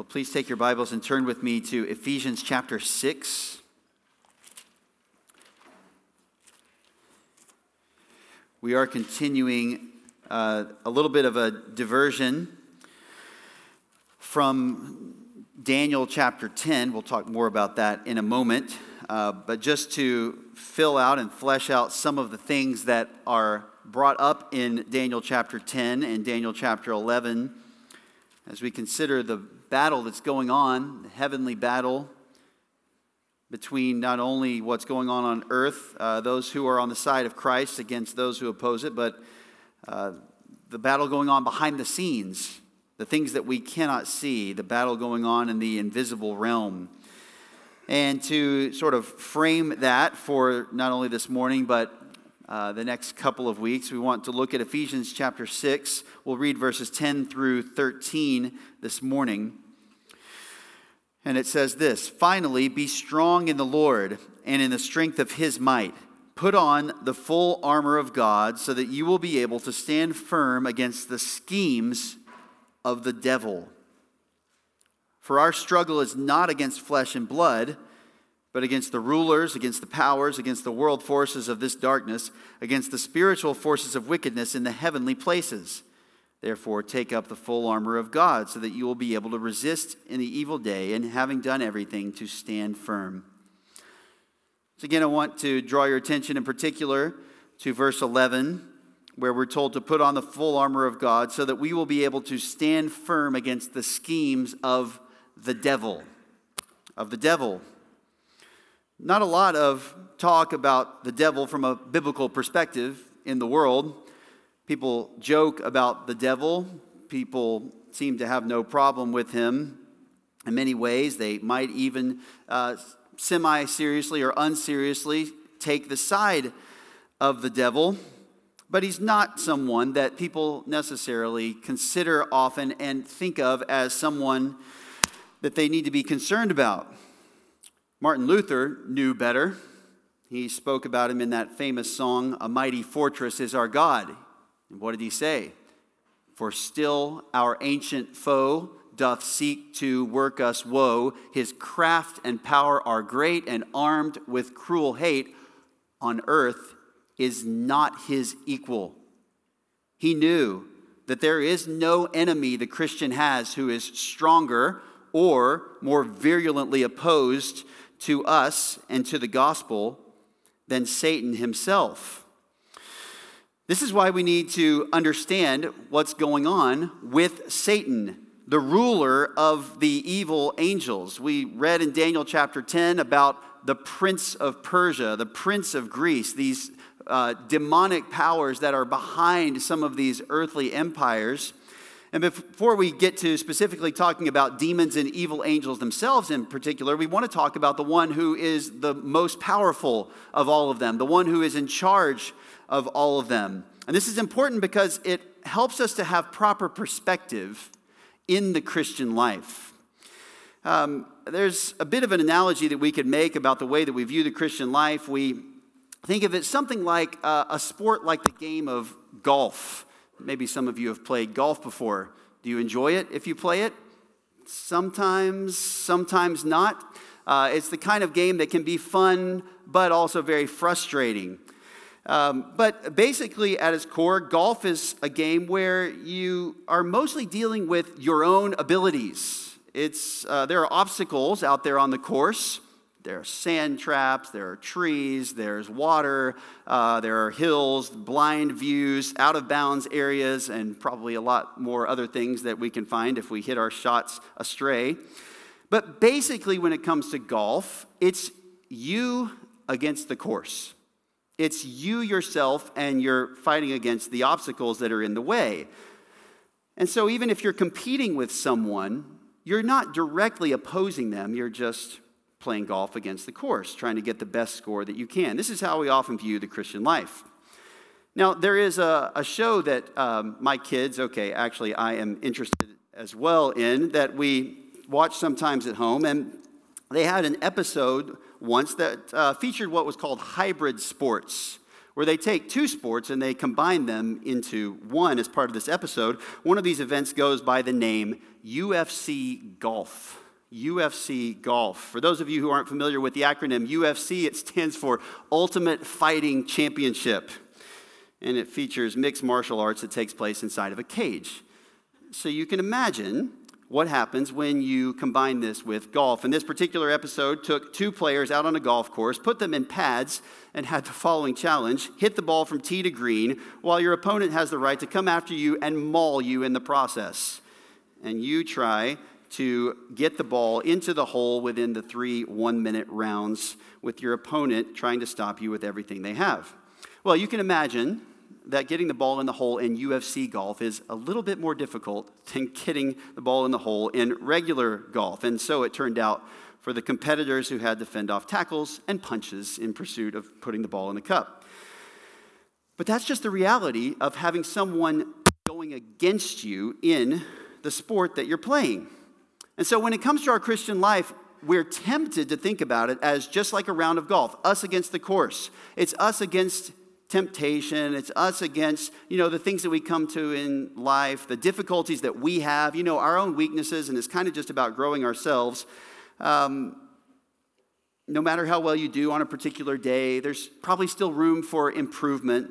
Well, please take your Bibles and turn with me to Ephesians chapter 6. We are continuing uh, a little bit of a diversion from Daniel chapter 10. We'll talk more about that in a moment. Uh, but just to fill out and flesh out some of the things that are brought up in Daniel chapter 10 and Daniel chapter 11, as we consider the battle that's going on, the heavenly battle between not only what's going on on earth, uh, those who are on the side of Christ against those who oppose it, but uh, the battle going on behind the scenes, the things that we cannot see, the battle going on in the invisible realm. And to sort of frame that for not only this morning, but uh, the next couple of weeks. We want to look at Ephesians chapter 6. We'll read verses 10 through 13 this morning. And it says this Finally, be strong in the Lord and in the strength of his might. Put on the full armor of God so that you will be able to stand firm against the schemes of the devil. For our struggle is not against flesh and blood but against the rulers, against the powers, against the world forces of this darkness, against the spiritual forces of wickedness in the heavenly places. Therefore, take up the full armor of God, so that you will be able to resist in the evil day, and having done everything, to stand firm. So, again, I want to draw your attention in particular to verse 11, where we're told to put on the full armor of God, so that we will be able to stand firm against the schemes of the devil. Of the devil. Not a lot of talk about the devil from a biblical perspective in the world. People joke about the devil. People seem to have no problem with him in many ways. They might even uh, semi seriously or unseriously take the side of the devil. But he's not someone that people necessarily consider often and think of as someone that they need to be concerned about. Martin Luther knew better. He spoke about him in that famous song, A Mighty Fortress is Our God. And what did he say? For still our ancient foe doth seek to work us woe. His craft and power are great, and armed with cruel hate on earth is not his equal. He knew that there is no enemy the Christian has who is stronger or more virulently opposed to us and to the gospel than Satan himself. This is why we need to understand what's going on with Satan, the ruler of the evil angels. We read in Daniel chapter 10 about the prince of Persia, the prince of Greece, these uh, demonic powers that are behind some of these earthly empires. And before we get to specifically talking about demons and evil angels themselves in particular, we want to talk about the one who is the most powerful of all of them, the one who is in charge of all of them. And this is important because it helps us to have proper perspective in the Christian life. Um, there's a bit of an analogy that we could make about the way that we view the Christian life. We think of it something like uh, a sport like the game of golf. Maybe some of you have played golf before. Do you enjoy it if you play it? Sometimes, sometimes not. Uh, it's the kind of game that can be fun, but also very frustrating. Um, but basically, at its core, golf is a game where you are mostly dealing with your own abilities. It's, uh, there are obstacles out there on the course. There are sand traps, there are trees, there's water, uh, there are hills, blind views, out of bounds areas, and probably a lot more other things that we can find if we hit our shots astray. But basically, when it comes to golf, it's you against the course. It's you yourself, and you're fighting against the obstacles that are in the way. And so, even if you're competing with someone, you're not directly opposing them, you're just playing golf against the course, trying to get the best score that you can. This is how we often view the Christian life. Now, there is a, a show that um, my kids, okay, actually, I am interested as well in, that we watch sometimes at home. And they had an episode once that uh, featured what was called hybrid sports, where they take two sports and they combine them into one as part of this episode. One of these events goes by the name UFC Golf. UFC Golf. For those of you who aren't familiar with the acronym UFC, it stands for Ultimate Fighting Championship. And it features mixed martial arts that takes place inside of a cage. So you can imagine what happens when you combine this with golf. And this particular episode took two players out on a golf course, put them in pads, and had the following challenge hit the ball from tee to green, while your opponent has the right to come after you and maul you in the process. And you try to get the ball into the hole within the three one minute rounds, with your opponent trying to stop you with everything they have. Well, you can imagine that getting the ball in the hole in UFC golf is a little bit more difficult than getting the ball in the hole in regular golf. And so it turned out for the competitors who had to fend off tackles and punches in pursuit of putting the ball in the cup. But that's just the reality of having someone going against you in the sport that you're playing. And so when it comes to our Christian life, we're tempted to think about it as just like a round of golf, us against the course. It's us against temptation. It's us against, you know, the things that we come to in life, the difficulties that we have, you know, our own weaknesses, and it's kind of just about growing ourselves. Um, no matter how well you do on a particular day, there's probably still room for improvement.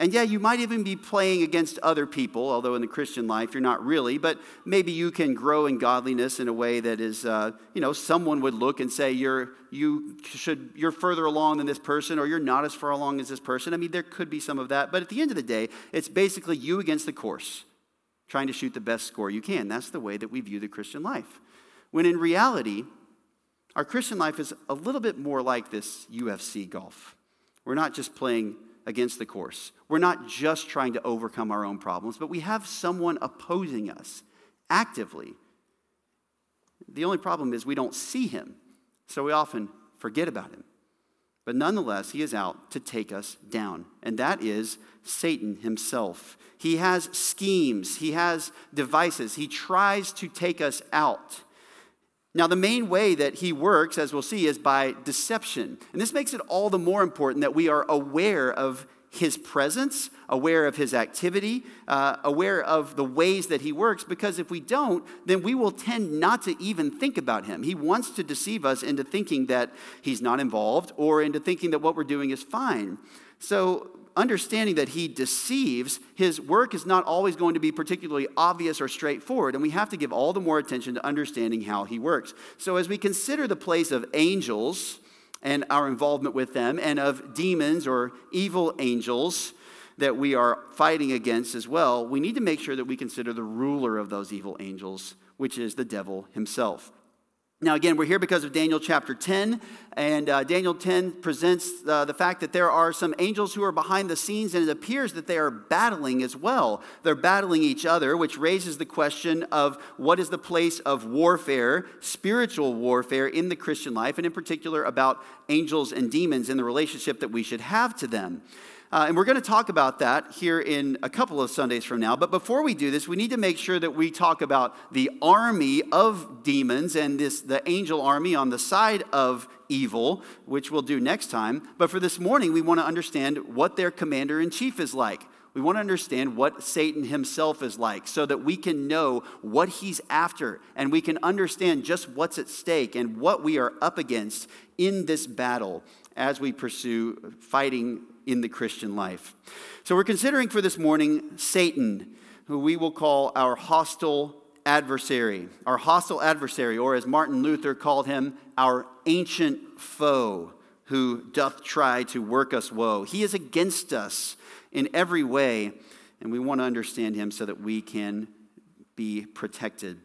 And yeah, you might even be playing against other people, although in the Christian life you're not really, but maybe you can grow in godliness in a way that is, uh, you know, someone would look and say you're, you should, you're further along than this person or you're not as far along as this person. I mean, there could be some of that, but at the end of the day, it's basically you against the course, trying to shoot the best score you can. That's the way that we view the Christian life. When in reality, our Christian life is a little bit more like this UFC golf. We're not just playing against the course. We're not just trying to overcome our own problems, but we have someone opposing us actively. The only problem is we don't see him, so we often forget about him. But nonetheless, he is out to take us down, and that is Satan himself. He has schemes, he has devices, he tries to take us out. Now, the main way that he works, as we'll see, is by deception. And this makes it all the more important that we are aware of his presence, aware of his activity, uh, aware of the ways that he works, because if we don't, then we will tend not to even think about him. He wants to deceive us into thinking that he's not involved or into thinking that what we're doing is fine. So, understanding that he deceives, his work is not always going to be particularly obvious or straightforward, and we have to give all the more attention to understanding how he works. So, as we consider the place of angels and our involvement with them, and of demons or evil angels that we are fighting against as well, we need to make sure that we consider the ruler of those evil angels, which is the devil himself. Now, again, we're here because of Daniel chapter 10, and uh, Daniel 10 presents uh, the fact that there are some angels who are behind the scenes, and it appears that they are battling as well. They're battling each other, which raises the question of what is the place of warfare, spiritual warfare in the Christian life, and in particular about angels and demons and the relationship that we should have to them. Uh, and we're going to talk about that here in a couple of Sundays from now. But before we do this, we need to make sure that we talk about the army of demons and this, the angel army on the side of evil, which we'll do next time. But for this morning, we want to understand what their commander in chief is like. We want to understand what Satan himself is like so that we can know what he's after and we can understand just what's at stake and what we are up against in this battle as we pursue fighting in the Christian life. So we're considering for this morning Satan, who we will call our hostile adversary, our hostile adversary, or as Martin Luther called him, our ancient foe who doth try to work us woe. He is against us in every way, and we want to understand him so that we can be protected.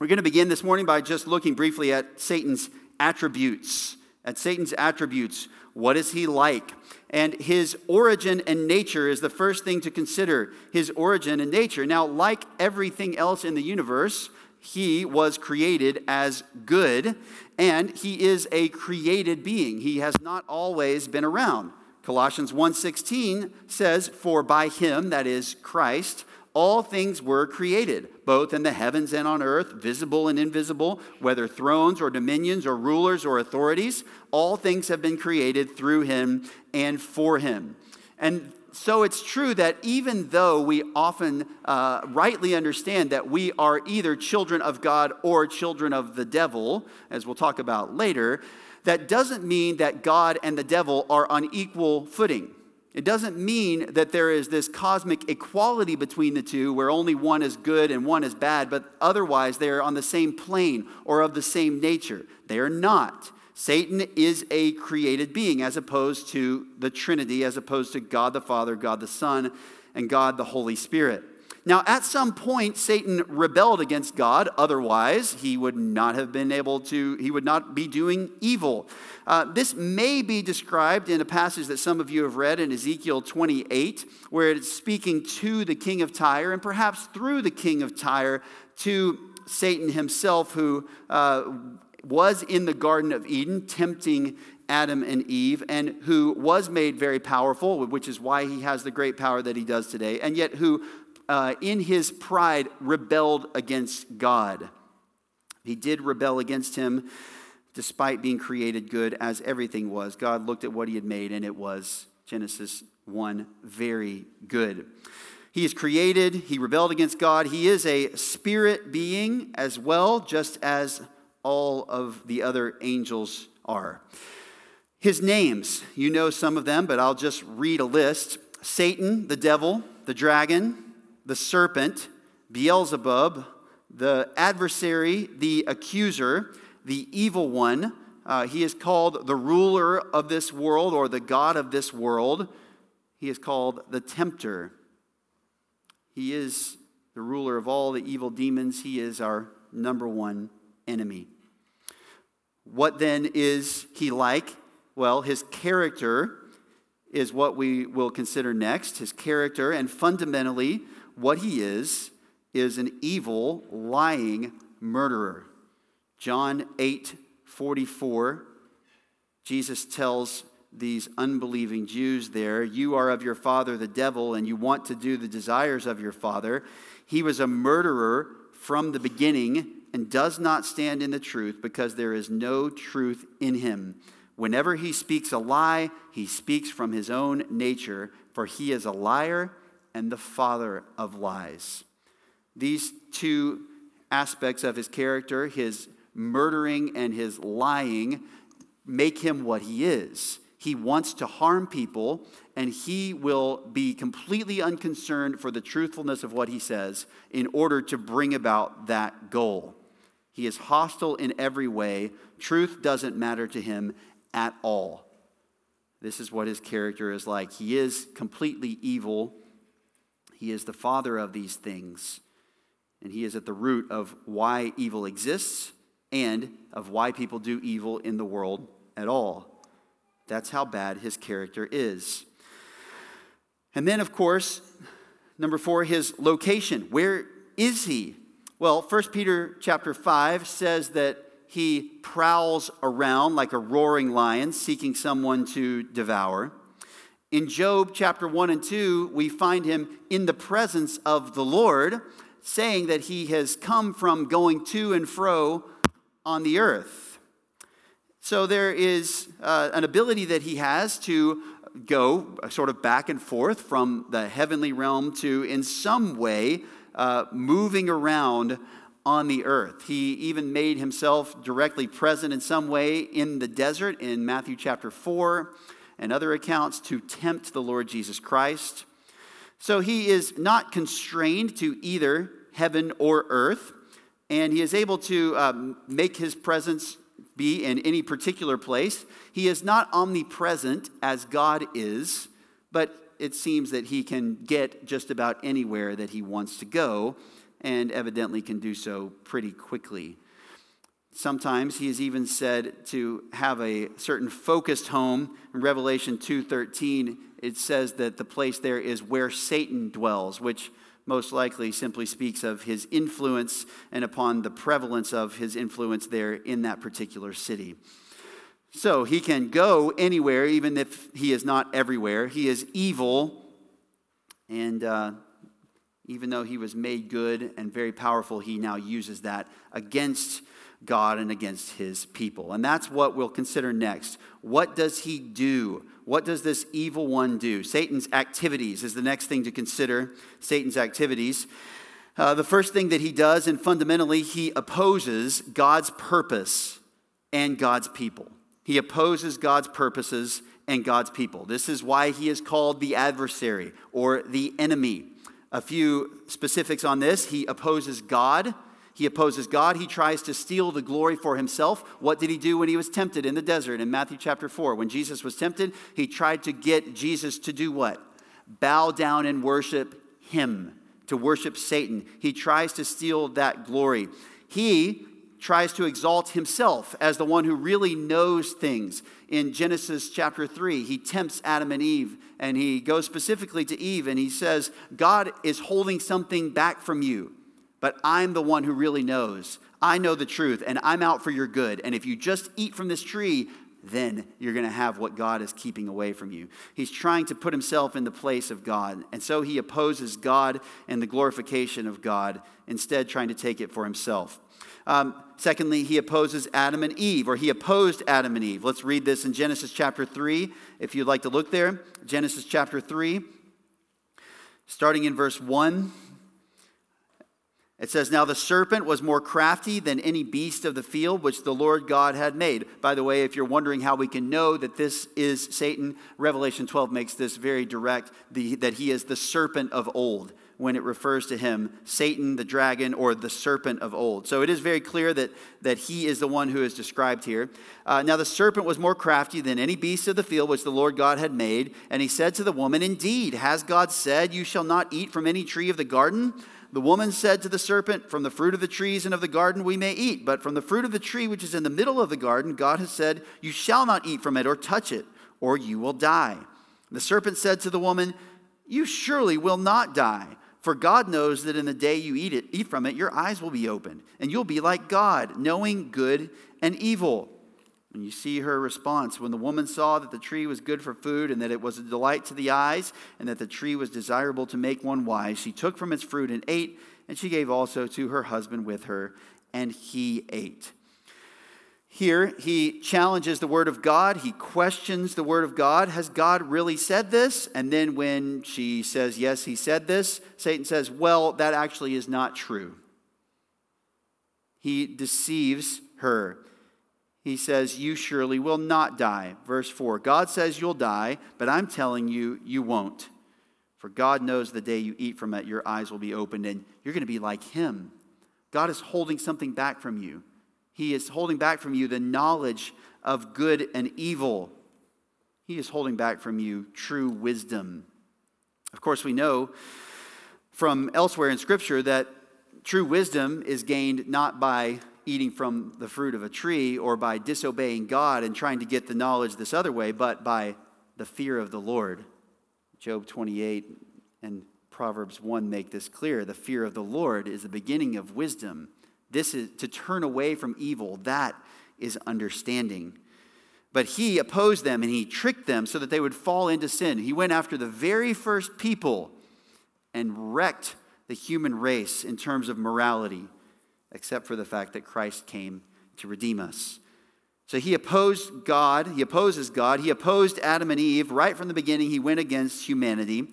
We're going to begin this morning by just looking briefly at Satan's attributes. At Satan's attributes. What is he like? And his origin and nature is the first thing to consider. His origin and nature. Now, like everything else in the universe, he was created as good, and he is a created being. He has not always been around. Colossians 1:16 says, "For by him, that is Christ, all things were created, both in the heavens and on earth, visible and invisible, whether thrones or dominions or rulers or authorities, all things have been created through him and for him. And so it's true that even though we often uh, rightly understand that we are either children of God or children of the devil, as we'll talk about later, that doesn't mean that God and the devil are on equal footing. It doesn't mean that there is this cosmic equality between the two where only one is good and one is bad, but otherwise they are on the same plane or of the same nature. They are not. Satan is a created being as opposed to the Trinity, as opposed to God the Father, God the Son, and God the Holy Spirit. Now, at some point, Satan rebelled against God. Otherwise, he would not have been able to, he would not be doing evil. Uh, this may be described in a passage that some of you have read in Ezekiel 28, where it's speaking to the king of Tyre, and perhaps through the king of Tyre to Satan himself, who uh, was in the Garden of Eden tempting Adam and Eve, and who was made very powerful, which is why he has the great power that he does today, and yet who, uh, in his pride, rebelled against God. He did rebel against him despite being created good as everything was. God looked at what he had made, and it was, Genesis 1, very good. He is created, he rebelled against God. He is a spirit being as well, just as all of the other angels are. His names, you know some of them, but I'll just read a list Satan, the devil, the dragon, the serpent, Beelzebub, the adversary, the accuser, the evil one. Uh, he is called the ruler of this world or the God of this world. He is called the tempter. He is the ruler of all the evil demons. He is our number one enemy. What then is he like? Well, his character is what we will consider next. His character, and fundamentally, what he is, is an evil, lying murderer. John 8 44, Jesus tells these unbelieving Jews there, You are of your father the devil, and you want to do the desires of your father. He was a murderer from the beginning and does not stand in the truth because there is no truth in him. Whenever he speaks a lie, he speaks from his own nature, for he is a liar and the father of lies. These two aspects of his character, his murdering and his lying, make him what he is. He wants to harm people, and he will be completely unconcerned for the truthfulness of what he says in order to bring about that goal. He is hostile in every way. Truth doesn't matter to him at all. This is what his character is like. He is completely evil. He is the father of these things. And he is at the root of why evil exists and of why people do evil in the world at all. That's how bad his character is. And then, of course, number four, his location. Where is he? Well, 1 Peter chapter 5 says that he prowls around like a roaring lion, seeking someone to devour. In Job chapter 1 and 2, we find him in the presence of the Lord, saying that he has come from going to and fro on the earth. So there is uh, an ability that he has to go sort of back and forth from the heavenly realm to, in some way, uh, moving around on the earth. He even made himself directly present in some way in the desert in Matthew chapter 4 and other accounts to tempt the Lord Jesus Christ. So he is not constrained to either heaven or earth, and he is able to um, make his presence be in any particular place. He is not omnipresent as God is, but it seems that he can get just about anywhere that he wants to go, and evidently can do so pretty quickly. Sometimes he is even said to have a certain focused home. In Revelation 2:13, it says that the place there is where Satan dwells, which most likely simply speaks of his influence and upon the prevalence of his influence there in that particular city. So he can go anywhere, even if he is not everywhere. He is evil, and uh, even though he was made good and very powerful, he now uses that against God and against his people. And that's what we'll consider next. What does he do? What does this evil one do? Satan's activities is the next thing to consider. Satan's activities. Uh, the first thing that he does, and fundamentally, he opposes God's purpose and God's people. He opposes God's purposes and God's people. This is why he is called the adversary or the enemy. A few specifics on this he opposes God he opposes God. He tries to steal the glory for himself. What did he do when he was tempted in the desert in Matthew chapter 4? When Jesus was tempted, he tried to get Jesus to do what? Bow down and worship him, to worship Satan. He tries to steal that glory. He tries to exalt himself as the one who really knows things. In Genesis chapter 3, he tempts Adam and Eve, and he goes specifically to Eve, and he says, God is holding something back from you but I'm the one who really knows. I know the truth, and I'm out for your good. And if you just eat from this tree, then you're going to have what God is keeping away from you. He's trying to put himself in the place of God. And so he opposes God and the glorification of God, instead, trying to take it for himself. Um, secondly, he opposes Adam and Eve, or he opposed Adam and Eve. Let's read this in Genesis chapter 3, if you'd like to look there. Genesis chapter 3, starting in verse 1. It says, Now the serpent was more crafty than any beast of the field which the Lord God had made. By the way, if you're wondering how we can know that this is Satan, Revelation 12 makes this very direct the, that he is the serpent of old when it refers to him, Satan, the dragon, or the serpent of old. So it is very clear that, that he is the one who is described here. Uh, now the serpent was more crafty than any beast of the field which the Lord God had made. And he said to the woman, Indeed, has God said, You shall not eat from any tree of the garden? The woman said to the serpent, From the fruit of the trees and of the garden we may eat, but from the fruit of the tree which is in the middle of the garden, God has said, You shall not eat from it or touch it, or you will die. The serpent said to the woman, You surely will not die, for God knows that in the day you eat it, eat from it, your eyes will be opened, and you'll be like God, knowing good and evil. And you see her response when the woman saw that the tree was good for food and that it was a delight to the eyes and that the tree was desirable to make one wise, she took from its fruit and ate, and she gave also to her husband with her, and he ate. Here, he challenges the word of God. He questions the word of God. Has God really said this? And then when she says, Yes, he said this, Satan says, Well, that actually is not true. He deceives her he says, You surely will not die. Verse 4 God says you'll die, but I'm telling you, you won't. For God knows the day you eat from it, your eyes will be opened and you're going to be like Him. God is holding something back from you. He is holding back from you the knowledge of good and evil. He is holding back from you true wisdom. Of course, we know from elsewhere in Scripture that true wisdom is gained not by eating from the fruit of a tree or by disobeying God and trying to get the knowledge this other way, but by the fear of the Lord. Job 28 and Proverbs 1 make this clear. The fear of the Lord is the beginning of wisdom. This is to turn away from evil. That is understanding. But he opposed them and he tricked them so that they would fall into sin. He went after the very first people and wrecked the human race in terms of morality except for the fact that Christ came to redeem us. So he opposed God, he opposes God, he opposed Adam and Eve. Right from the beginning, he went against humanity.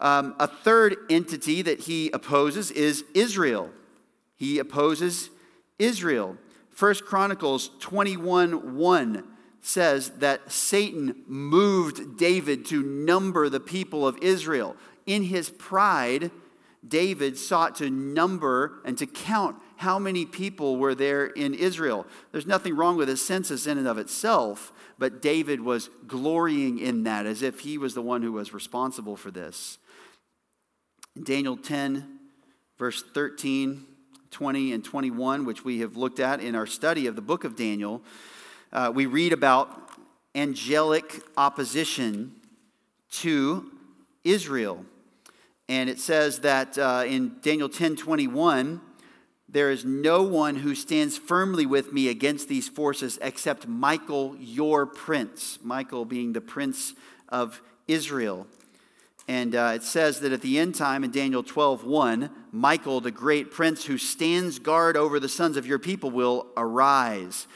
Um, a third entity that he opposes is Israel. He opposes Israel. First Chronicles 21 1 says that Satan moved David to number the people of Israel. In his pride, David sought to number and to count how many people were there in Israel. There's nothing wrong with a census in and of itself, but David was glorying in that as if he was the one who was responsible for this. Daniel 10, verse 13, 20, and 21, which we have looked at in our study of the book of Daniel, uh, we read about angelic opposition to Israel. And it says that uh, in Daniel 10 21, there is no one who stands firmly with me against these forces except Michael, your prince. Michael being the prince of Israel. And uh, it says that at the end time in Daniel 12, 1, Michael, the great prince who stands guard over the sons of your people, will arise.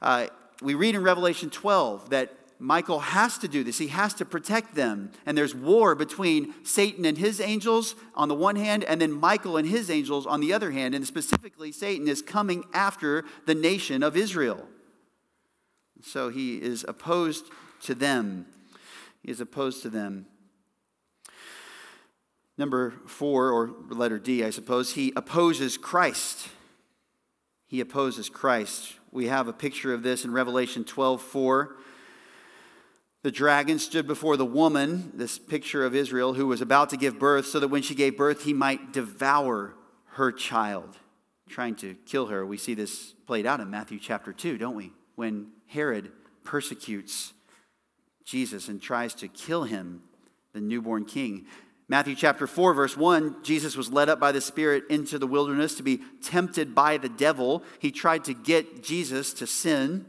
Uh, we read in Revelation 12 that Michael has to do this. He has to protect them. And there's war between Satan and his angels on the one hand, and then Michael and his angels on the other hand. And specifically, Satan is coming after the nation of Israel. So he is opposed to them. He is opposed to them. Number four, or letter D, I suppose, he opposes Christ. He opposes Christ. We have a picture of this in Revelation 12 4. The dragon stood before the woman, this picture of Israel, who was about to give birth, so that when she gave birth, he might devour her child, trying to kill her. We see this played out in Matthew chapter 2, don't we? When Herod persecutes Jesus and tries to kill him, the newborn king. Matthew chapter 4, verse 1 Jesus was led up by the Spirit into the wilderness to be tempted by the devil. He tried to get Jesus to sin.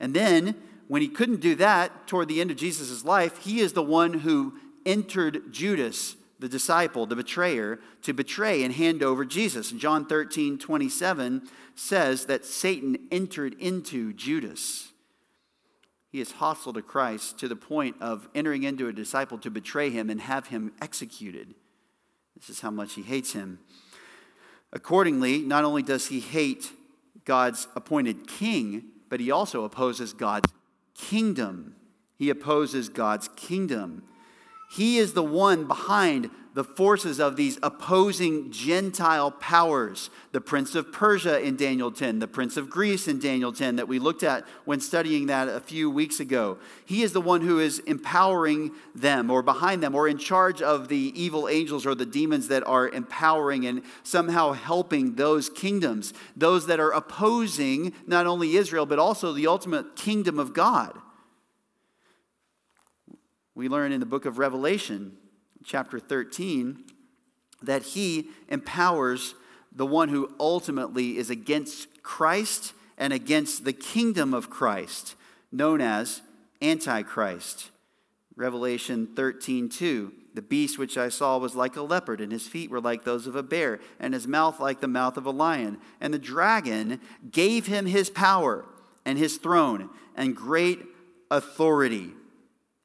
And then when he couldn't do that toward the end of Jesus' life, he is the one who entered Judas, the disciple, the betrayer, to betray and hand over Jesus. And John 13, 27 says that Satan entered into Judas. He is hostile to Christ to the point of entering into a disciple to betray him and have him executed. This is how much he hates him. Accordingly, not only does he hate God's appointed king, but he also opposes God's kingdom. He opposes God's kingdom. He is the one behind the forces of these opposing Gentile powers. The prince of Persia in Daniel 10, the prince of Greece in Daniel 10, that we looked at when studying that a few weeks ago. He is the one who is empowering them or behind them or in charge of the evil angels or the demons that are empowering and somehow helping those kingdoms, those that are opposing not only Israel, but also the ultimate kingdom of God. We learn in the book of Revelation chapter 13 that he empowers the one who ultimately is against Christ and against the kingdom of Christ, known as Antichrist. Revelation 13, 2. The beast which I saw was like a leopard, and his feet were like those of a bear, and his mouth like the mouth of a lion. And the dragon gave him his power and his throne and great authority.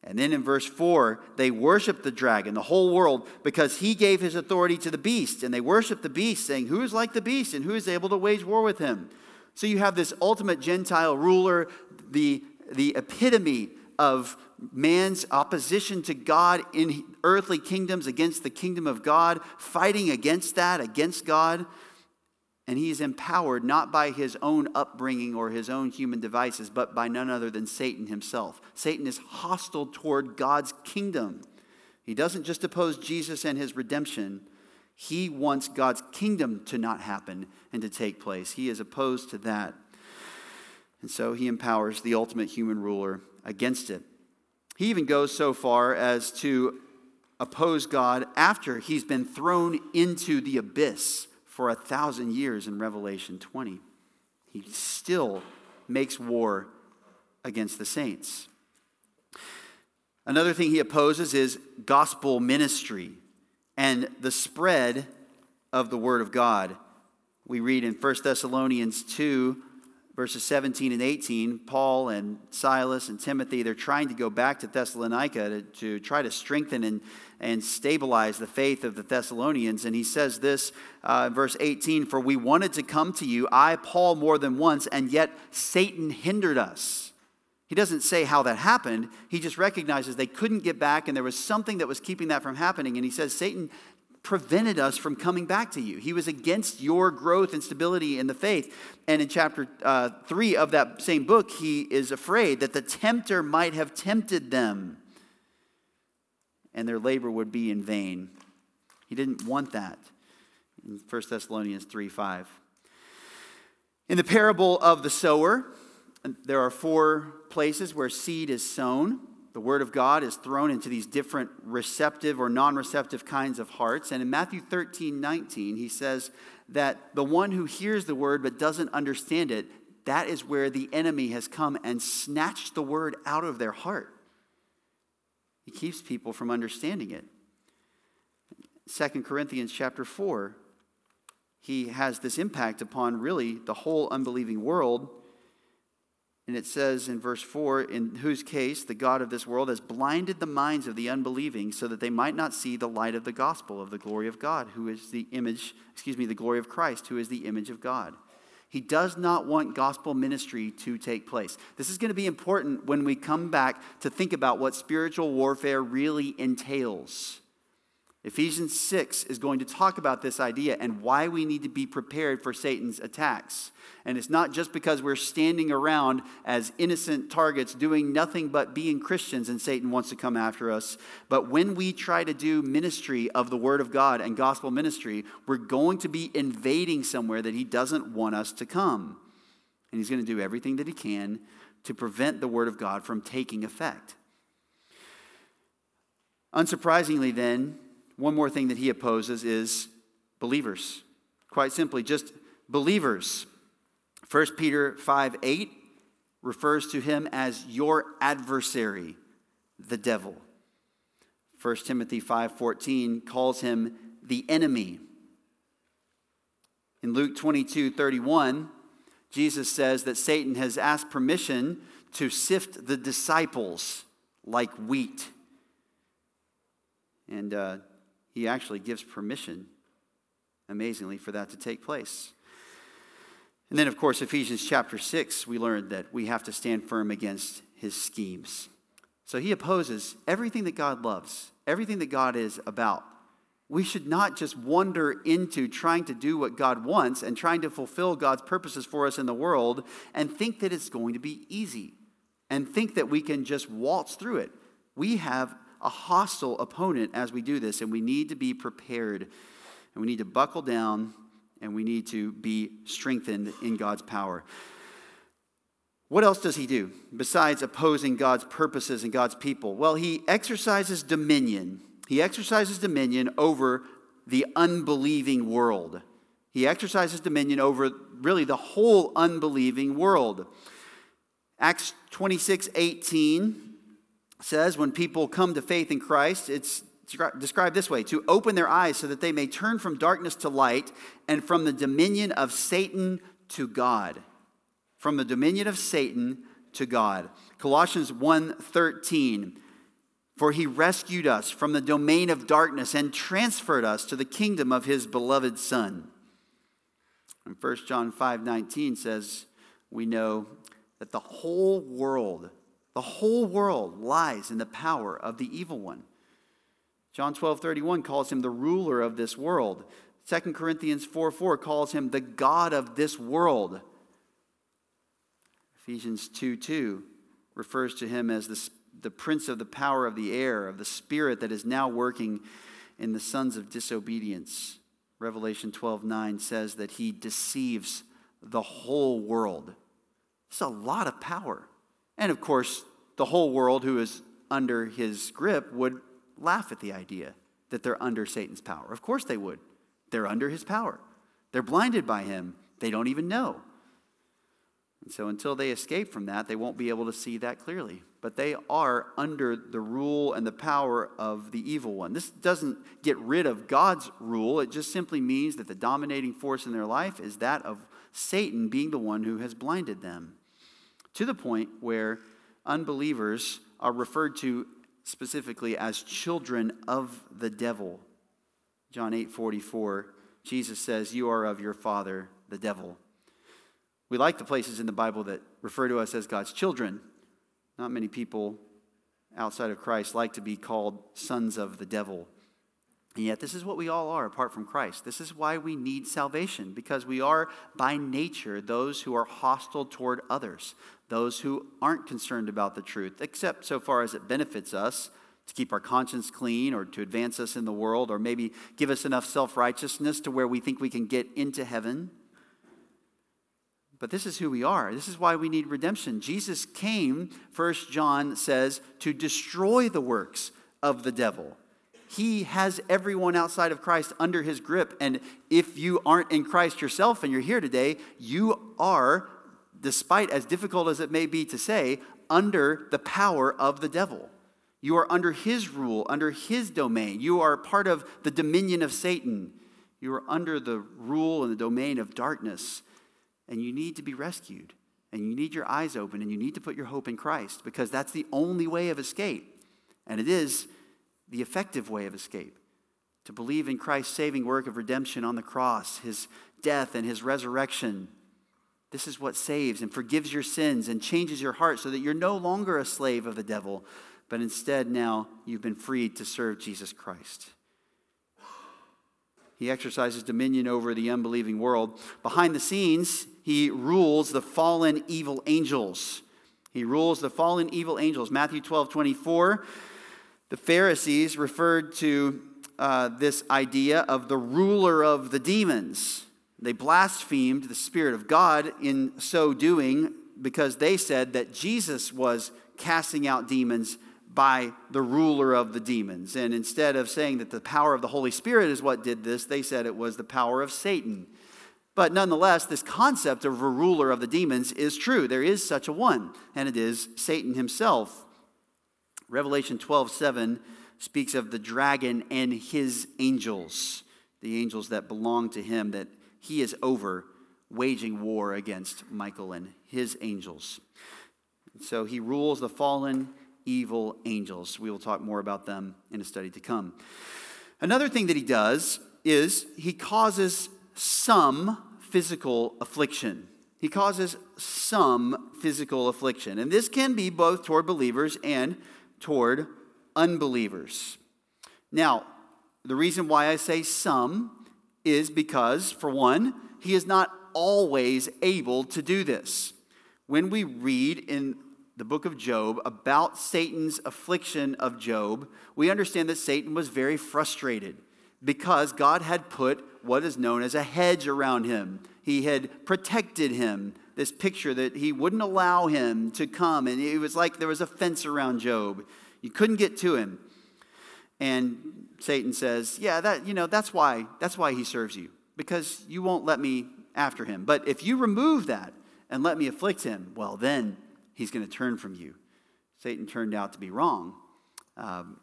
And then in verse 4, they worship the dragon, the whole world, because he gave his authority to the beast. And they worship the beast, saying, Who is like the beast and who is able to wage war with him? So you have this ultimate Gentile ruler, the, the epitome of man's opposition to God in earthly kingdoms against the kingdom of God, fighting against that, against God. And he is empowered not by his own upbringing or his own human devices, but by none other than Satan himself. Satan is hostile toward God's kingdom. He doesn't just oppose Jesus and his redemption, he wants God's kingdom to not happen and to take place. He is opposed to that. And so he empowers the ultimate human ruler against it. He even goes so far as to oppose God after he's been thrown into the abyss for a thousand years in Revelation 20. He still makes war against the saints. Another thing he opposes is gospel ministry and the spread of the word of God. We read in 1 Thessalonians 2 verses 17 and 18, Paul and Silas and Timothy, they're trying to go back to Thessalonica to, to, try to strengthen and, and stabilize the faith of the Thessalonians. And he says this uh, verse 18 For we wanted to come to you, I, Paul, more than once, and yet Satan hindered us. He doesn't say how that happened. He just recognizes they couldn't get back, and there was something that was keeping that from happening. And he says, Satan prevented us from coming back to you. He was against your growth and stability in the faith. And in chapter uh, 3 of that same book, he is afraid that the tempter might have tempted them and their labor would be in vain. He didn't want that in 1 Thessalonians 3 5. In the parable of the sower, there are four places where seed is sown the Word of God is thrown into these different receptive or non receptive kinds of hearts. And in Matthew 13, 19, he says that the one who hears the Word but doesn't understand it, that is where the enemy has come and snatched the Word out of their heart. He keeps people from understanding it. 2 Corinthians chapter 4, he has this impact upon really the whole unbelieving world. And it says in verse 4 In whose case the God of this world has blinded the minds of the unbelieving so that they might not see the light of the gospel of the glory of God, who is the image, excuse me, the glory of Christ, who is the image of God. He does not want gospel ministry to take place. This is going to be important when we come back to think about what spiritual warfare really entails. Ephesians 6 is going to talk about this idea and why we need to be prepared for Satan's attacks. And it's not just because we're standing around as innocent targets doing nothing but being Christians and Satan wants to come after us. But when we try to do ministry of the Word of God and gospel ministry, we're going to be invading somewhere that he doesn't want us to come. And he's going to do everything that he can to prevent the Word of God from taking effect. Unsurprisingly, then, one more thing that he opposes is believers. Quite simply, just believers. 1 Peter 5 8 refers to him as your adversary, the devil. 1 Timothy 5:14 calls him the enemy. In Luke 22, 31, Jesus says that Satan has asked permission to sift the disciples like wheat. And uh, he actually gives permission, amazingly, for that to take place. And then, of course, Ephesians chapter 6, we learned that we have to stand firm against his schemes. So he opposes everything that God loves, everything that God is about. We should not just wander into trying to do what God wants and trying to fulfill God's purposes for us in the world and think that it's going to be easy and think that we can just waltz through it. We have a hostile opponent as we do this, and we need to be prepared. And we need to buckle down and we need to be strengthened in God's power. What else does he do besides opposing God's purposes and God's people? Well, he exercises dominion. He exercises dominion over the unbelieving world. He exercises dominion over really the whole unbelieving world. Acts 26 18 says when people come to faith in Christ, it's described this way to open their eyes so that they may turn from darkness to light and from the dominion of Satan to God. From the dominion of Satan to God. Colossians 1:13 For he rescued us from the domain of darkness and transferred us to the kingdom of his beloved son. And 1 John 5:19 says we know that the whole world the whole world lies in the power of the evil one. John 12, 31 calls him the ruler of this world. 2 Corinthians 4 4 calls him the God of this world. Ephesians 2 2 refers to him as the, the prince of the power of the air, of the spirit that is now working in the sons of disobedience. Revelation 12 9 says that he deceives the whole world. It's a lot of power. And of course, the whole world who is under his grip would laugh at the idea that they're under Satan's power. Of course they would. They're under his power. They're blinded by him. They don't even know. And so until they escape from that, they won't be able to see that clearly. But they are under the rule and the power of the evil one. This doesn't get rid of God's rule, it just simply means that the dominating force in their life is that of Satan being the one who has blinded them to the point where unbelievers are referred to specifically as children of the devil. John 8 44, Jesus says, You are of your father, the devil. We like the places in the Bible that refer to us as God's children. Not many people outside of Christ like to be called sons of the devil. And yet, this is what we all are apart from Christ. This is why we need salvation, because we are by nature those who are hostile toward others, those who aren't concerned about the truth, except so far as it benefits us to keep our conscience clean or to advance us in the world or maybe give us enough self righteousness to where we think we can get into heaven. But this is who we are. This is why we need redemption. Jesus came, First John says, to destroy the works of the devil. He has everyone outside of Christ under his grip. And if you aren't in Christ yourself and you're here today, you are, despite as difficult as it may be to say, under the power of the devil. You are under his rule, under his domain. You are part of the dominion of Satan. You are under the rule and the domain of darkness, and you need to be rescued. And you need your eyes open, and you need to put your hope in Christ because that's the only way of escape. And it is the effective way of escape to believe in Christ's saving work of redemption on the cross, his death and his resurrection. This is what saves and forgives your sins and changes your heart so that you're no longer a slave of the devil, but instead now you've been freed to serve Jesus Christ. He exercises dominion over the unbelieving world. Behind the scenes, he rules the fallen evil angels. He rules the fallen evil angels. Matthew 12, 24. The Pharisees referred to uh, this idea of the ruler of the demons. They blasphemed the Spirit of God in so doing because they said that Jesus was casting out demons by the ruler of the demons. And instead of saying that the power of the Holy Spirit is what did this, they said it was the power of Satan. But nonetheless, this concept of a ruler of the demons is true. There is such a one, and it is Satan himself. Revelation 12 7 speaks of the dragon and his angels, the angels that belong to him, that he is over waging war against Michael and his angels. So he rules the fallen evil angels. We will talk more about them in a study to come. Another thing that he does is he causes some physical affliction. He causes some physical affliction. And this can be both toward believers and toward unbelievers. Now, the reason why I say some is because, for one, he is not always able to do this. When we read in the book of Job about Satan's affliction of Job, we understand that Satan was very frustrated because God had put what is known as a hedge around him. He had protected him. This picture that he wouldn't allow him to come, and it was like there was a fence around Job. You couldn't get to him. And Satan says, "Yeah, that you know, that's why that's why he serves you because you won't let me after him. But if you remove that and let me afflict him, well then he's going to turn from you. Satan turned out to be wrong. Um,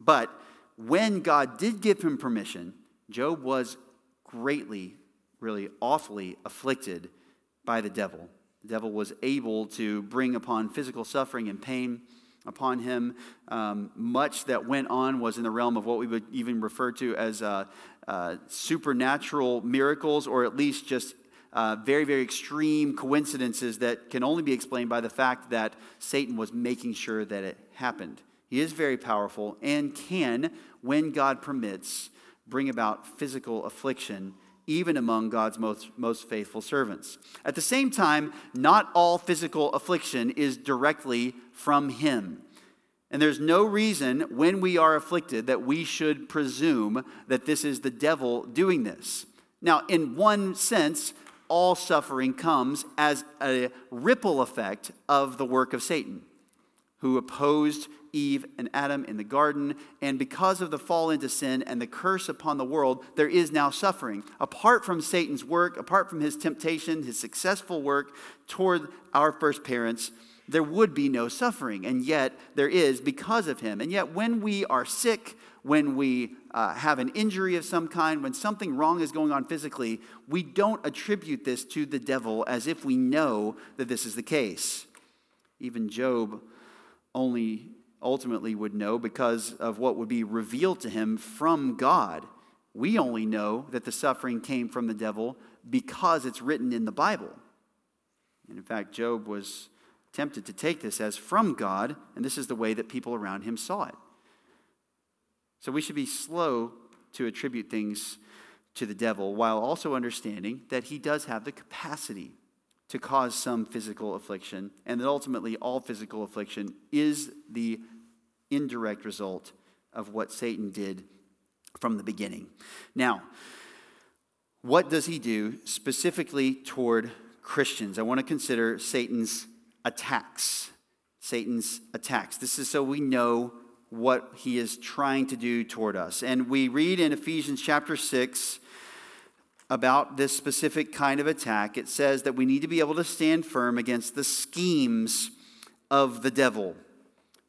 but when God did give him permission, Job was greatly, really awfully afflicted by the devil. The devil was able to bring upon physical suffering and pain upon him. Um, much that went on was in the realm of what we would even refer to as uh, uh, supernatural miracles, or at least just uh, very, very extreme coincidences that can only be explained by the fact that Satan was making sure that it happened. He is very powerful and can, when God permits, bring about physical affliction even among God's most, most faithful servants. At the same time, not all physical affliction is directly from Him. And there's no reason when we are afflicted that we should presume that this is the devil doing this. Now, in one sense, all suffering comes as a ripple effect of the work of Satan, who opposed Eve and Adam in the garden. And because of the fall into sin and the curse upon the world, there is now suffering. Apart from Satan's work, apart from his temptation, his successful work toward our first parents, there would be no suffering. And yet there is because of him. And yet when we are sick, when we uh, have an injury of some kind, when something wrong is going on physically, we don't attribute this to the devil as if we know that this is the case. Even Job only ultimately would know because of what would be revealed to him from God. We only know that the suffering came from the devil because it's written in the Bible. And in fact, Job was tempted to take this as from God, and this is the way that people around him saw it. So we should be slow to attribute things to the devil while also understanding that he does have the capacity to cause some physical affliction, and that ultimately all physical affliction is the indirect result of what Satan did from the beginning. Now, what does he do specifically toward Christians? I want to consider Satan's attacks. Satan's attacks. This is so we know what he is trying to do toward us. And we read in Ephesians chapter 6 about this specific kind of attack. It says that we need to be able to stand firm against the schemes of the devil.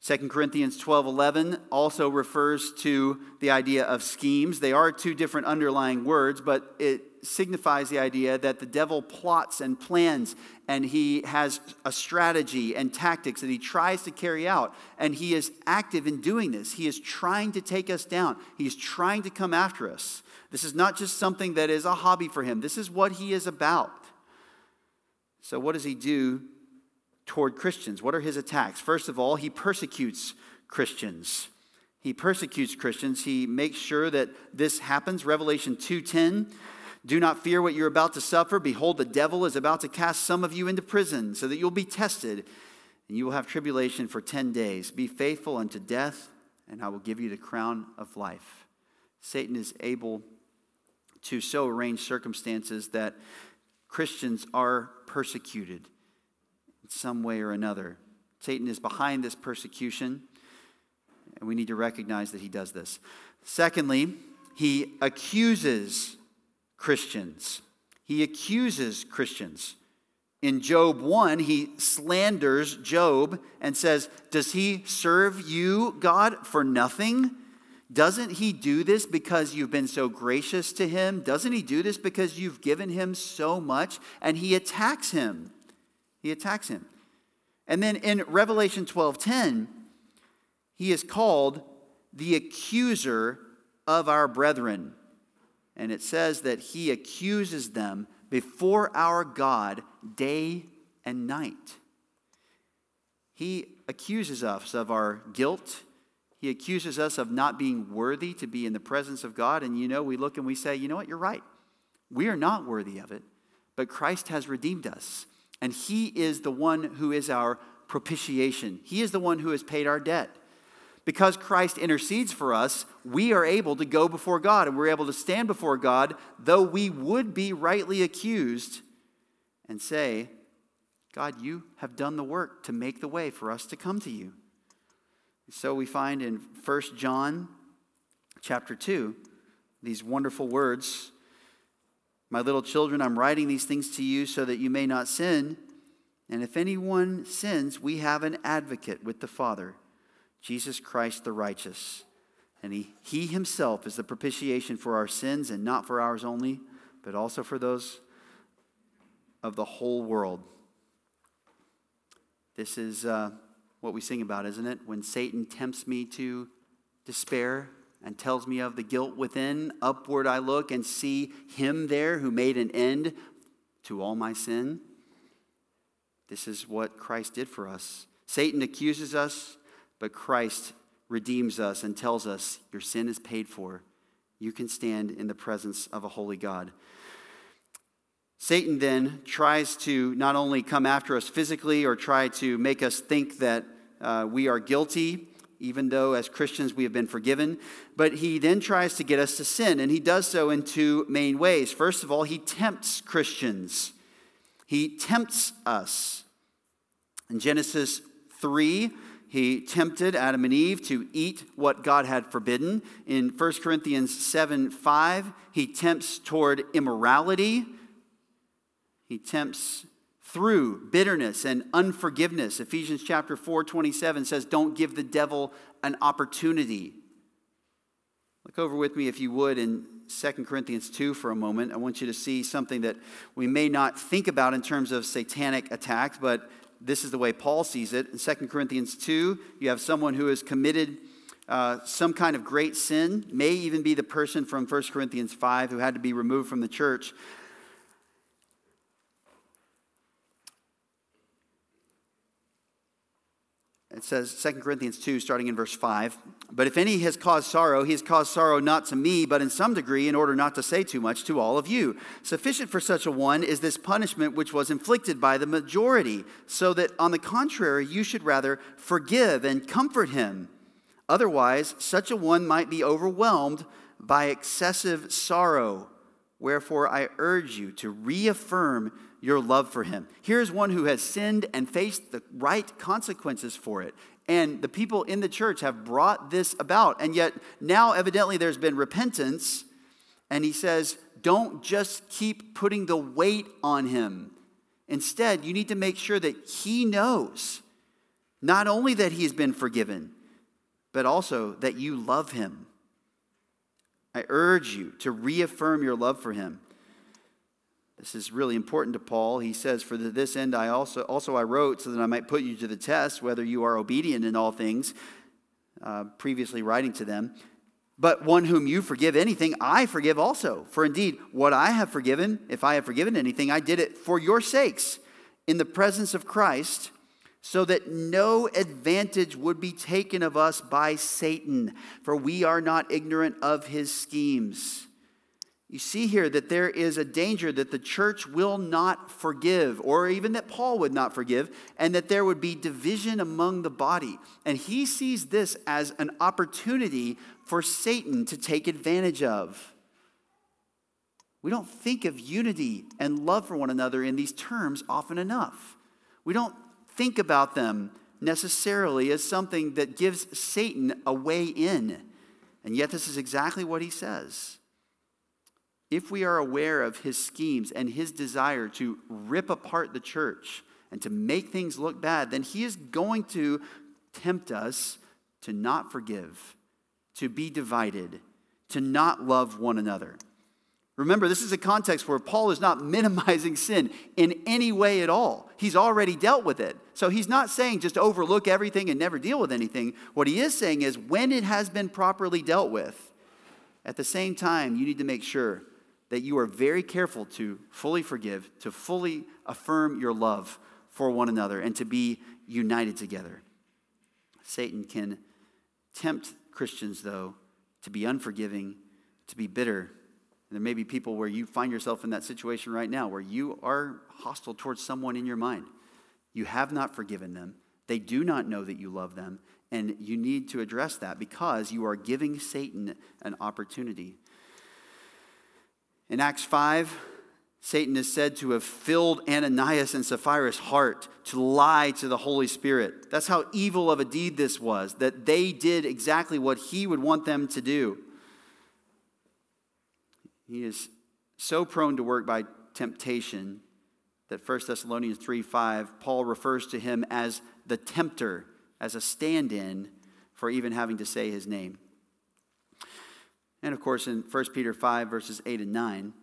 2 Corinthians 12 11 also refers to the idea of schemes. They are two different underlying words, but signifies the idea that the devil plots and plans and he has a strategy and tactics that he tries to carry out. And he is active in doing this. He is trying to take us down, he's trying to come after us. This is not just something that is a hobby for him, this is what he is about. So, what does he do toward Christians? What are his attacks? First of all, he persecutes Christians. He persecutes Christians. He makes sure that this happens. Revelation 2:10 do not fear what you're about to suffer. Behold, the devil is about to cast some of you into prison so that you'll be tested, and you will have tribulation for 10 days. Be faithful unto death, and I will give you the crown of life. Satan is able to so arrange circumstances that Christians are persecuted in some way or another. Satan is behind this persecution, and we need to recognize that he does this. Secondly, he accuses Christians. He accuses Christians. In Job 1, he slanders Job and says, Does he serve you, God, for nothing? Doesn't he do this because you've been so gracious to him? Doesn't he do this because you've given him so much? And he attacks him. He attacks him. And then in Revelation 12:10, he is called the accuser of our brethren and it says that he accuses them before our God day and night. He accuses us of our guilt. He accuses us of not being worthy to be in the presence of God. And you know, we look and we say, you know what, you're right. We are not worthy of it, but Christ has redeemed us. And He is the one who is our propitiation, He is the one who has paid our debt because Christ intercedes for us, we are able to go before God and we're able to stand before God, though we would be rightly accused, and say, God, you have done the work to make the way for us to come to you. So we find in 1 John chapter 2 these wonderful words My little children, I'm writing these things to you so that you may not sin. And if anyone sins, we have an advocate with the Father Jesus Christ the righteous. And he, he himself is the propitiation for our sins, and not for ours only, but also for those of the whole world. This is uh, what we sing about, isn't it? When Satan tempts me to despair and tells me of the guilt within, upward I look and see him there who made an end to all my sin. This is what Christ did for us. Satan accuses us but Christ redeems us and tells us, Your sin is paid for. You can stand in the presence of a holy God. Satan then tries to not only come after us physically or try to make us think that uh, we are guilty, even though as Christians we have been forgiven, but he then tries to get us to sin, and he does so in two main ways. First of all, he tempts Christians, he tempts us. In Genesis 3, he tempted Adam and Eve to eat what God had forbidden. In 1 Corinthians 7 5, he tempts toward immorality. He tempts through bitterness and unforgiveness. Ephesians chapter 4 27 says, Don't give the devil an opportunity. Look over with me, if you would, in 2 Corinthians 2 for a moment. I want you to see something that we may not think about in terms of satanic attacks, but this is the way Paul sees it. In 2 Corinthians 2, you have someone who has committed uh, some kind of great sin, may even be the person from 1 Corinthians 5 who had to be removed from the church. It says 2 Corinthians 2, starting in verse 5. But if any has caused sorrow, he has caused sorrow not to me, but in some degree, in order not to say too much, to all of you. Sufficient for such a one is this punishment which was inflicted by the majority, so that on the contrary, you should rather forgive and comfort him. Otherwise, such a one might be overwhelmed by excessive sorrow. Wherefore, I urge you to reaffirm your love for him. Here's one who has sinned and faced the right consequences for it. And the people in the church have brought this about. And yet, now evidently there's been repentance. And he says, don't just keep putting the weight on him. Instead, you need to make sure that he knows Not only that he has been forgiven, but also that you love him. I urge you to reaffirm your love for him. This is really important to Paul. He says, For this end I also, also I wrote so that I might put you to the test, whether you are obedient in all things, uh, previously writing to them. But one whom you forgive anything, I forgive also. For indeed, what I have forgiven, if I have forgiven anything, I did it for your sakes, in the presence of Christ, so that no advantage would be taken of us by Satan, for we are not ignorant of his schemes. You see here that there is a danger that the church will not forgive, or even that Paul would not forgive, and that there would be division among the body. And he sees this as an opportunity for Satan to take advantage of. We don't think of unity and love for one another in these terms often enough. We don't think about them necessarily as something that gives Satan a way in. And yet, this is exactly what he says if we are aware of his schemes and his desire to rip apart the church and to make things look bad, then he is going to tempt us to not forgive, to be divided, to not love one another. Remember, this is a context where Paul is not minimizing sin in any way at all. He's already dealt with it. So he's not saying just overlook everything and never deal with anything. What he is saying is when it has been properly dealt with, at the same time, you need to make sure that you are very careful to fully forgive, to fully affirm your love for one another, and to be united together. Satan can tempt Christians, though, to be unforgiving, to be bitter. There may be people where you find yourself in that situation right now where you are hostile towards someone in your mind. You have not forgiven them. They do not know that you love them. And you need to address that because you are giving Satan an opportunity in Acts 5, Satan is said to have filled Ananias and Sapphira's heart to lie to the Holy Spirit. That's how evil of a deed this was, that they did exactly what he would want them to do. He is so prone to work by temptation that 1 Thessalonians 3 5, Paul refers to him as the tempter, as a stand in for even having to say his name. And of course, in 1 Peter 5, verses 8 and 9,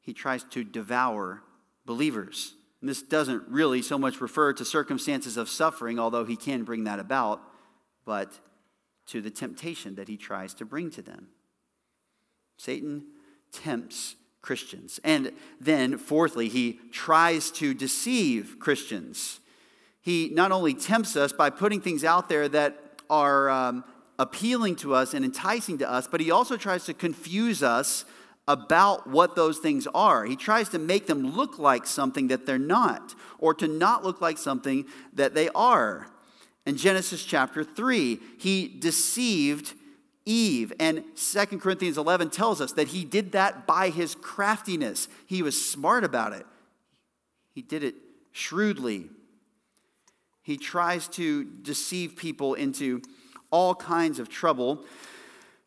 he tries to devour believers. And this doesn't really so much refer to circumstances of suffering, although he can bring that about, but to the temptation that he tries to bring to them. Satan tempts Christians. And then, fourthly, he tries to deceive Christians. He not only tempts us by putting things out there that are um, appealing to us and enticing to us, but he also tries to confuse us about what those things are. He tries to make them look like something that they're not, or to not look like something that they are. In Genesis chapter 3, he deceived Eve. And 2 Corinthians 11 tells us that he did that by his craftiness. He was smart about it, he did it shrewdly. He tries to deceive people into all kinds of trouble.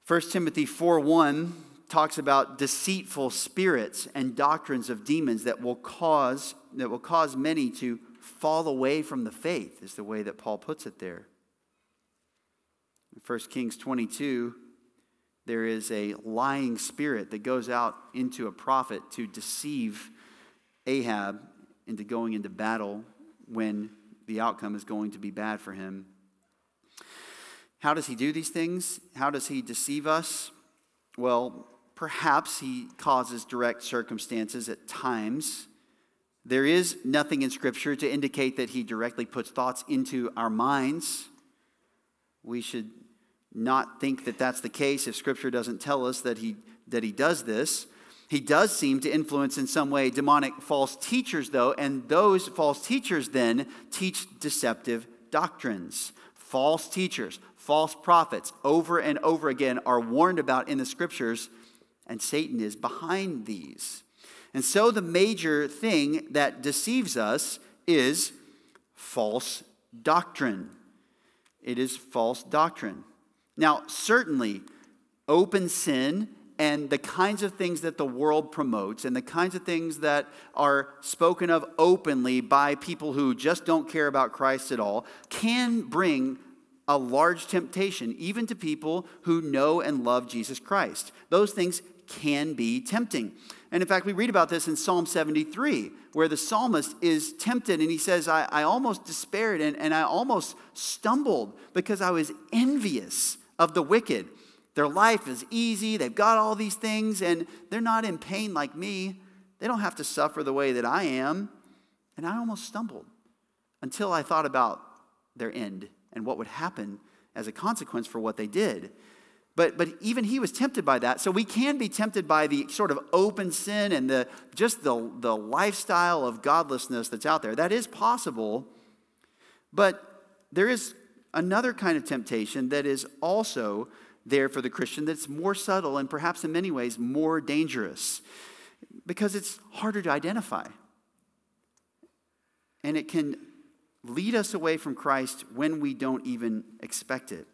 1 Timothy 4 1 talks about deceitful spirits and doctrines of demons that will cause that will cause many to fall away from the faith is the way that Paul puts it there. In 1 Kings 22 there is a lying spirit that goes out into a prophet to deceive Ahab into going into battle when the outcome is going to be bad for him. How does he do these things? How does he deceive us? Well, perhaps he causes direct circumstances at times. There is nothing in Scripture to indicate that he directly puts thoughts into our minds. We should not think that that's the case if Scripture doesn't tell us that he, that he does this. He does seem to influence in some way demonic false teachers, though, and those false teachers then teach deceptive doctrines. False teachers, false prophets over and over again are warned about in the scriptures, and Satan is behind these. And so the major thing that deceives us is false doctrine. It is false doctrine. Now, certainly, open sin and the kinds of things that the world promotes and the kinds of things that are spoken of openly by people who just don't care about Christ at all can bring a large temptation, even to people who know and love Jesus Christ. Those things can be tempting. And in fact, we read about this in Psalm 73, where the psalmist is tempted and he says, I, I almost despaired and, and I almost stumbled because I was envious of the wicked. Their life is easy, they've got all these things, and they're not in pain like me. They don't have to suffer the way that I am. And I almost stumbled until I thought about their end and what would happen as a consequence for what they did. But, but even he was tempted by that. So we can be tempted by the sort of open sin and the, just the, the lifestyle of godlessness that's out there. That is possible. But there is another kind of temptation that is also there for the Christian that's more subtle and perhaps in many ways more dangerous because it's harder to identify. And it can lead us away from Christ when we don't even expect it.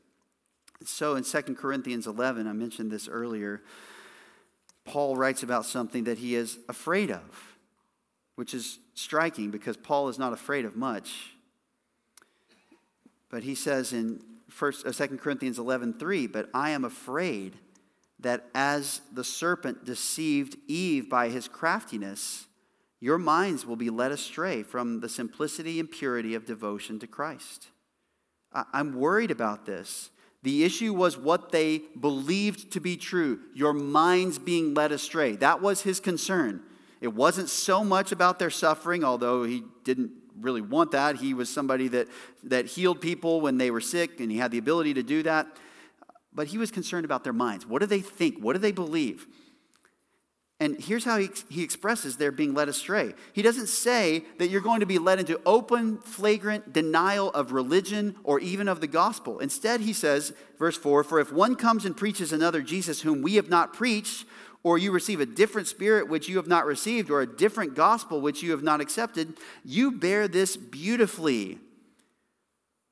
So in 2 Corinthians 11, I mentioned this earlier, Paul writes about something that he is afraid of, which is striking because Paul is not afraid of much. But he says in First, uh, 2 Corinthians 11, 3, but I am afraid that as the serpent deceived Eve by his craftiness, your minds will be led astray from the simplicity and purity of devotion to Christ. I'm worried about this. The issue was what they believed to be true, your minds being led astray. That was his concern. It wasn't so much about their suffering, although he didn't really want that. He was somebody that, that healed people when they were sick, and he had the ability to do that. But he was concerned about their minds. What do they think? What do they believe? And here's how he, he expresses their being led astray. He doesn't say that you're going to be led into open, flagrant denial of religion or even of the gospel. Instead, he says, verse 4 For if one comes and preaches another Jesus whom we have not preached, or you receive a different spirit which you have not received, or a different gospel which you have not accepted, you bear this beautifully.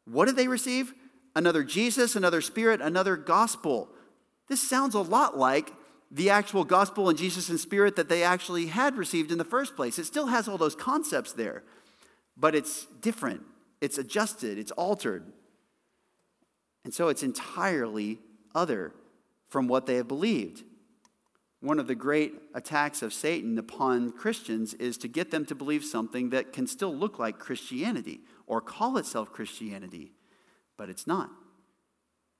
What did they receive? Another Jesus, another spirit, another gospel. This sounds a lot like the actual gospel and Jesus and spirit that they actually had received in the first place. It still has all those concepts there, but it's different, it's adjusted, it's altered. And so it's entirely other from what they have believed one of the great attacks of Satan upon Christians is to get them to believe something that can still look like Christianity or call itself Christianity, but it's not.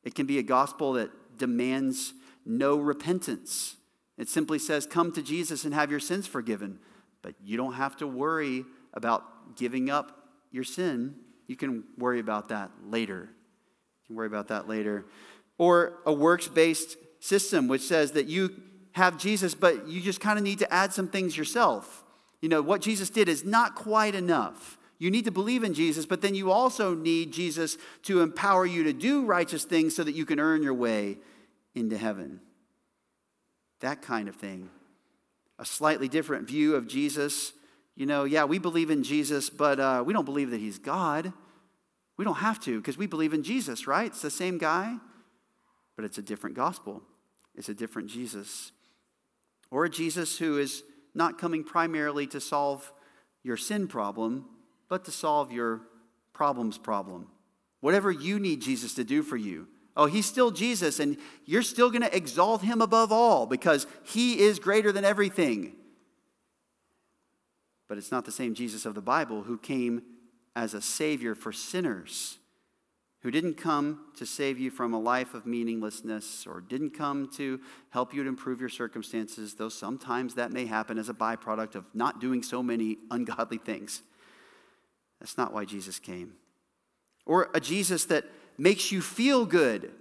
It can be a gospel that demands no repentance. It simply says, Come to Jesus and have your sins forgiven, but you don't have to worry about giving up your sin. You can worry about that later. You can worry about that later. Or a works based system which says that you have Jesus, but you just kind of need to add some things yourself. You know, what Jesus did is not quite enough. You need to believe in Jesus, but then you also need Jesus to empower you to do righteous things so that you can earn your way into heaven. That kind of thing. A slightly different view of Jesus. You know, yeah, we believe in Jesus, but uh, we don't believe that he's God. We don't have to because we believe in Jesus, right? It's the same guy, but it's a different gospel. It's a different Jesus or a Jesus who is not coming primarily to solve your sin problem, but to solve your problems problem. Whatever you need Jesus to do for you. Oh, he's still Jesus, and you're still going to exalt him above all because he is greater than everything. But it's not the same Jesus of the Bible who came as a savior for sinners who didn't come to save you from a life of meaninglessness or didn't come to help you to improve your circumstances, though sometimes that may happen as a byproduct of not doing so many ungodly things. That's not why Jesus came. Or a Jesus that makes you feel good.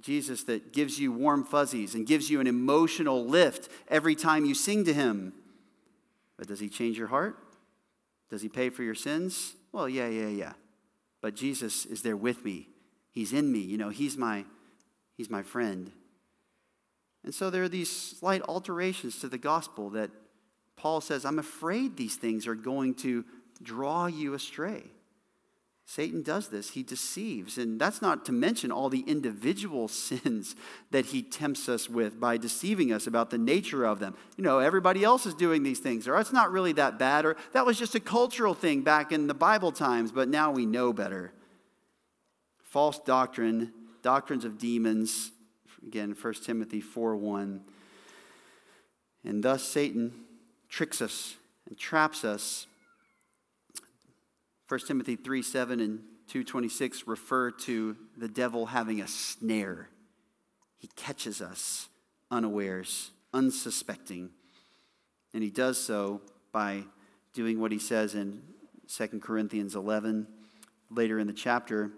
Jesus that gives you warm fuzzies and gives you an emotional lift every time you sing to him. But does he change your heart? Does he pay for your sins? Well, yeah, yeah, yeah but Jesus is there with me. He's in me. You know, he's my, he's my friend. And so there are these slight alterations to the gospel that Paul says, I'm afraid these things are going to draw you astray. Satan does this. He deceives. And that's not to mention all the individual sins that he tempts us with by deceiving us about the nature of them. You know, everybody else is doing these things, or it's not really that bad, or that was just a cultural thing back in the Bible times, but now we know better. False doctrine, doctrines of demons, again, 1 Timothy 4 1. And thus Satan tricks us and traps us 1 Timothy 3 7 and 226 refer to the devil having a snare. He catches us unawares, unsuspecting. And he does so by doing what he says in 2 Corinthians 11, later in the chapter.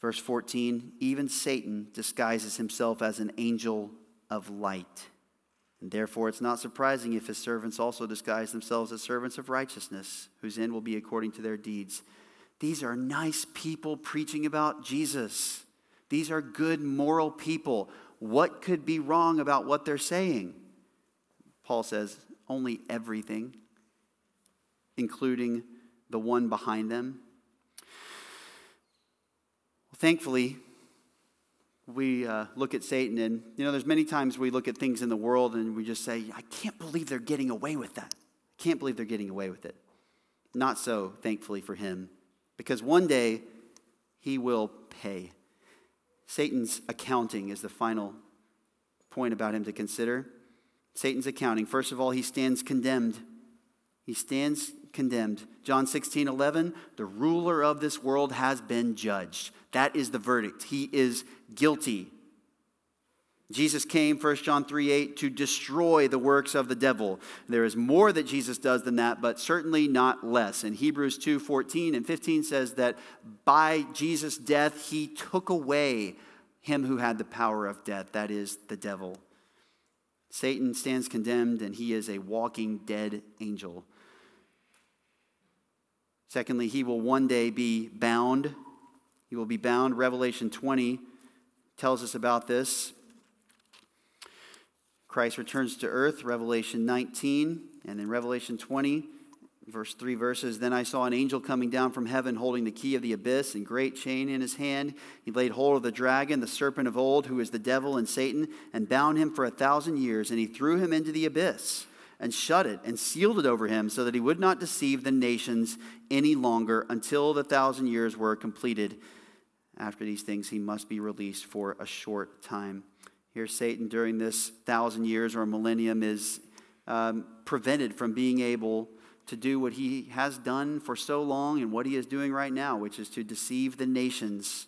Verse 14 Even Satan disguises himself as an angel of light. And therefore, it's not surprising if his servants also disguise themselves as servants of righteousness, whose end will be according to their deeds. These are nice people preaching about Jesus. These are good, moral people. What could be wrong about what they're saying? Paul says, only everything, including the one behind them. Well, thankfully, we uh, look at Satan, and you know, there's many times we look at things in the world and we just say, I can't believe they're getting away with that. I can't believe they're getting away with it. Not so, thankfully, for him, because one day he will pay. Satan's accounting is the final point about him to consider. Satan's accounting. First of all, he stands condemned. He stands condemned. John 16, 11, the ruler of this world has been judged. That is the verdict. He is guilty. Jesus came, 1 John 3 8, to destroy the works of the devil. There is more that Jesus does than that, but certainly not less. And Hebrews 2 14 and 15 says that by Jesus' death, he took away him who had the power of death, that is, the devil. Satan stands condemned, and he is a walking dead angel. Secondly, he will one day be bound. He will be bound. Revelation 20 tells us about this. Christ returns to earth, Revelation 19, and in Revelation 20, verse 3 verses Then I saw an angel coming down from heaven holding the key of the abyss and great chain in his hand. He laid hold of the dragon, the serpent of old, who is the devil and Satan, and bound him for a thousand years, and he threw him into the abyss and shut it and sealed it over him so that he would not deceive the nations any longer until the thousand years were completed. After these things, he must be released for a short time. Here, Satan, during this thousand years or millennium, is um, prevented from being able to do what he has done for so long and what he is doing right now, which is to deceive the nations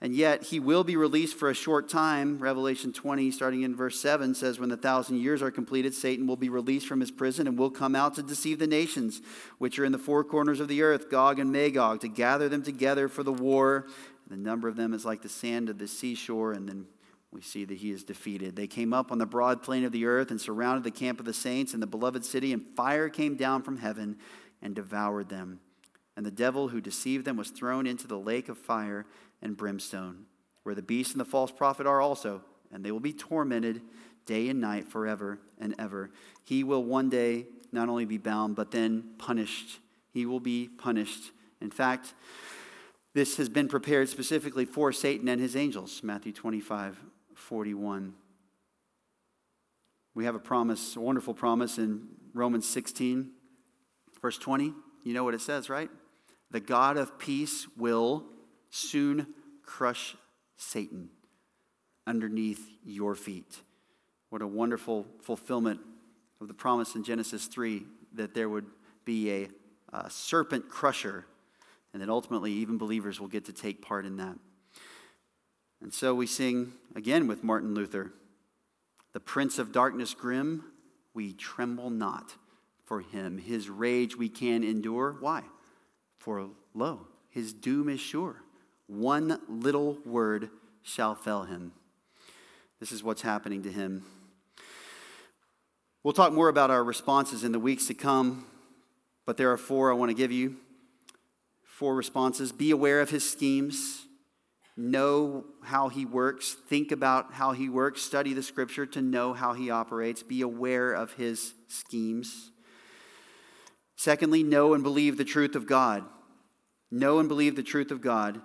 and yet he will be released for a short time. Revelation 20, starting in verse 7, says, When the thousand years are completed, Satan will be released from his prison and will come out to deceive the nations, which are in the four corners of the earth, Gog and Magog, to gather them together for the war. The number of them is like the sand of the seashore. And then we see that he is defeated. They came up on the broad plain of the earth and surrounded the camp of the saints and the beloved city, and fire came down from heaven and devoured them. And the devil who deceived them was thrown into the lake of fire and brimstone, where the beast and the false prophet are also, and they will be tormented day and night forever and ever. He will one day not only be bound, but then punished. He will be punished. In fact, this has been prepared specifically for Satan and his angels, Matthew 25, 41. We have a promise, a wonderful promise in Romans 16, verse 20. You know what it says, right? The God of peace will soon crush Satan underneath your feet. What a wonderful fulfillment of the promise in Genesis 3 that there would be a, a serpent crusher, and that ultimately even believers will get to take part in that. And so we sing again with Martin Luther The Prince of Darkness grim, we tremble not for him. His rage we can endure. Why? For lo, his doom is sure. One little word shall fell him. This is what's happening to him. We'll talk more about our responses in the weeks to come, but there are four I want to give you. Four responses. Be aware of his schemes. Know how he works. Think about how he works. Study the scripture to know how he operates. Be aware of his schemes. Secondly, know and believe the truth of God. know and believe the truth of God.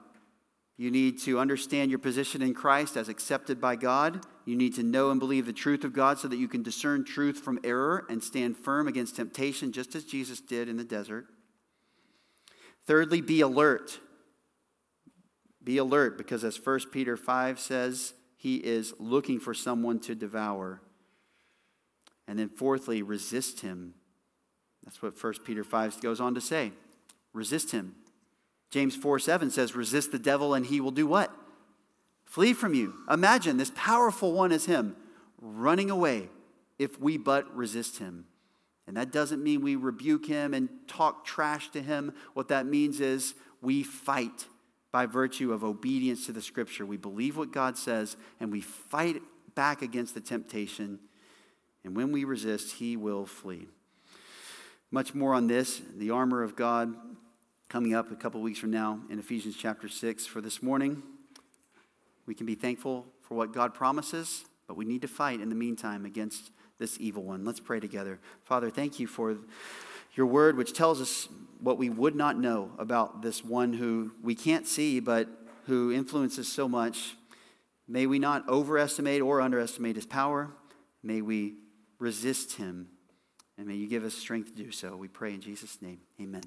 You need to understand your position in Christ as accepted by God. You need to know and believe the truth of God so that you can discern truth from error and stand firm against temptation, just as Jesus did in the desert. Thirdly, be alert. Be alert because, as 1 Peter 5 says, he is looking for someone to devour. And then, fourthly, resist him. That's what 1 Peter 5 goes on to say. Resist him. James 4 7 says, Resist the devil and he will do what? Flee from you. Imagine this powerful one is him running away if we but resist him. And that doesn't mean we rebuke him and talk trash to him. What that means is we fight by virtue of obedience to the scripture. We believe what God says and we fight back against the temptation. And when we resist, he will flee. Much more on this, the armor of God, coming up a couple weeks from now in Ephesians chapter 6. For this morning, we can be thankful for what God promises, but we need to fight in the meantime against this evil one. Let's pray together. Father, thank you for your word, which tells us what we would not know about this one who we can't see, but who influences so much. May we not overestimate or underestimate his power. May we resist him. And may you give us strength to do so. We pray in Jesus' name. Amen.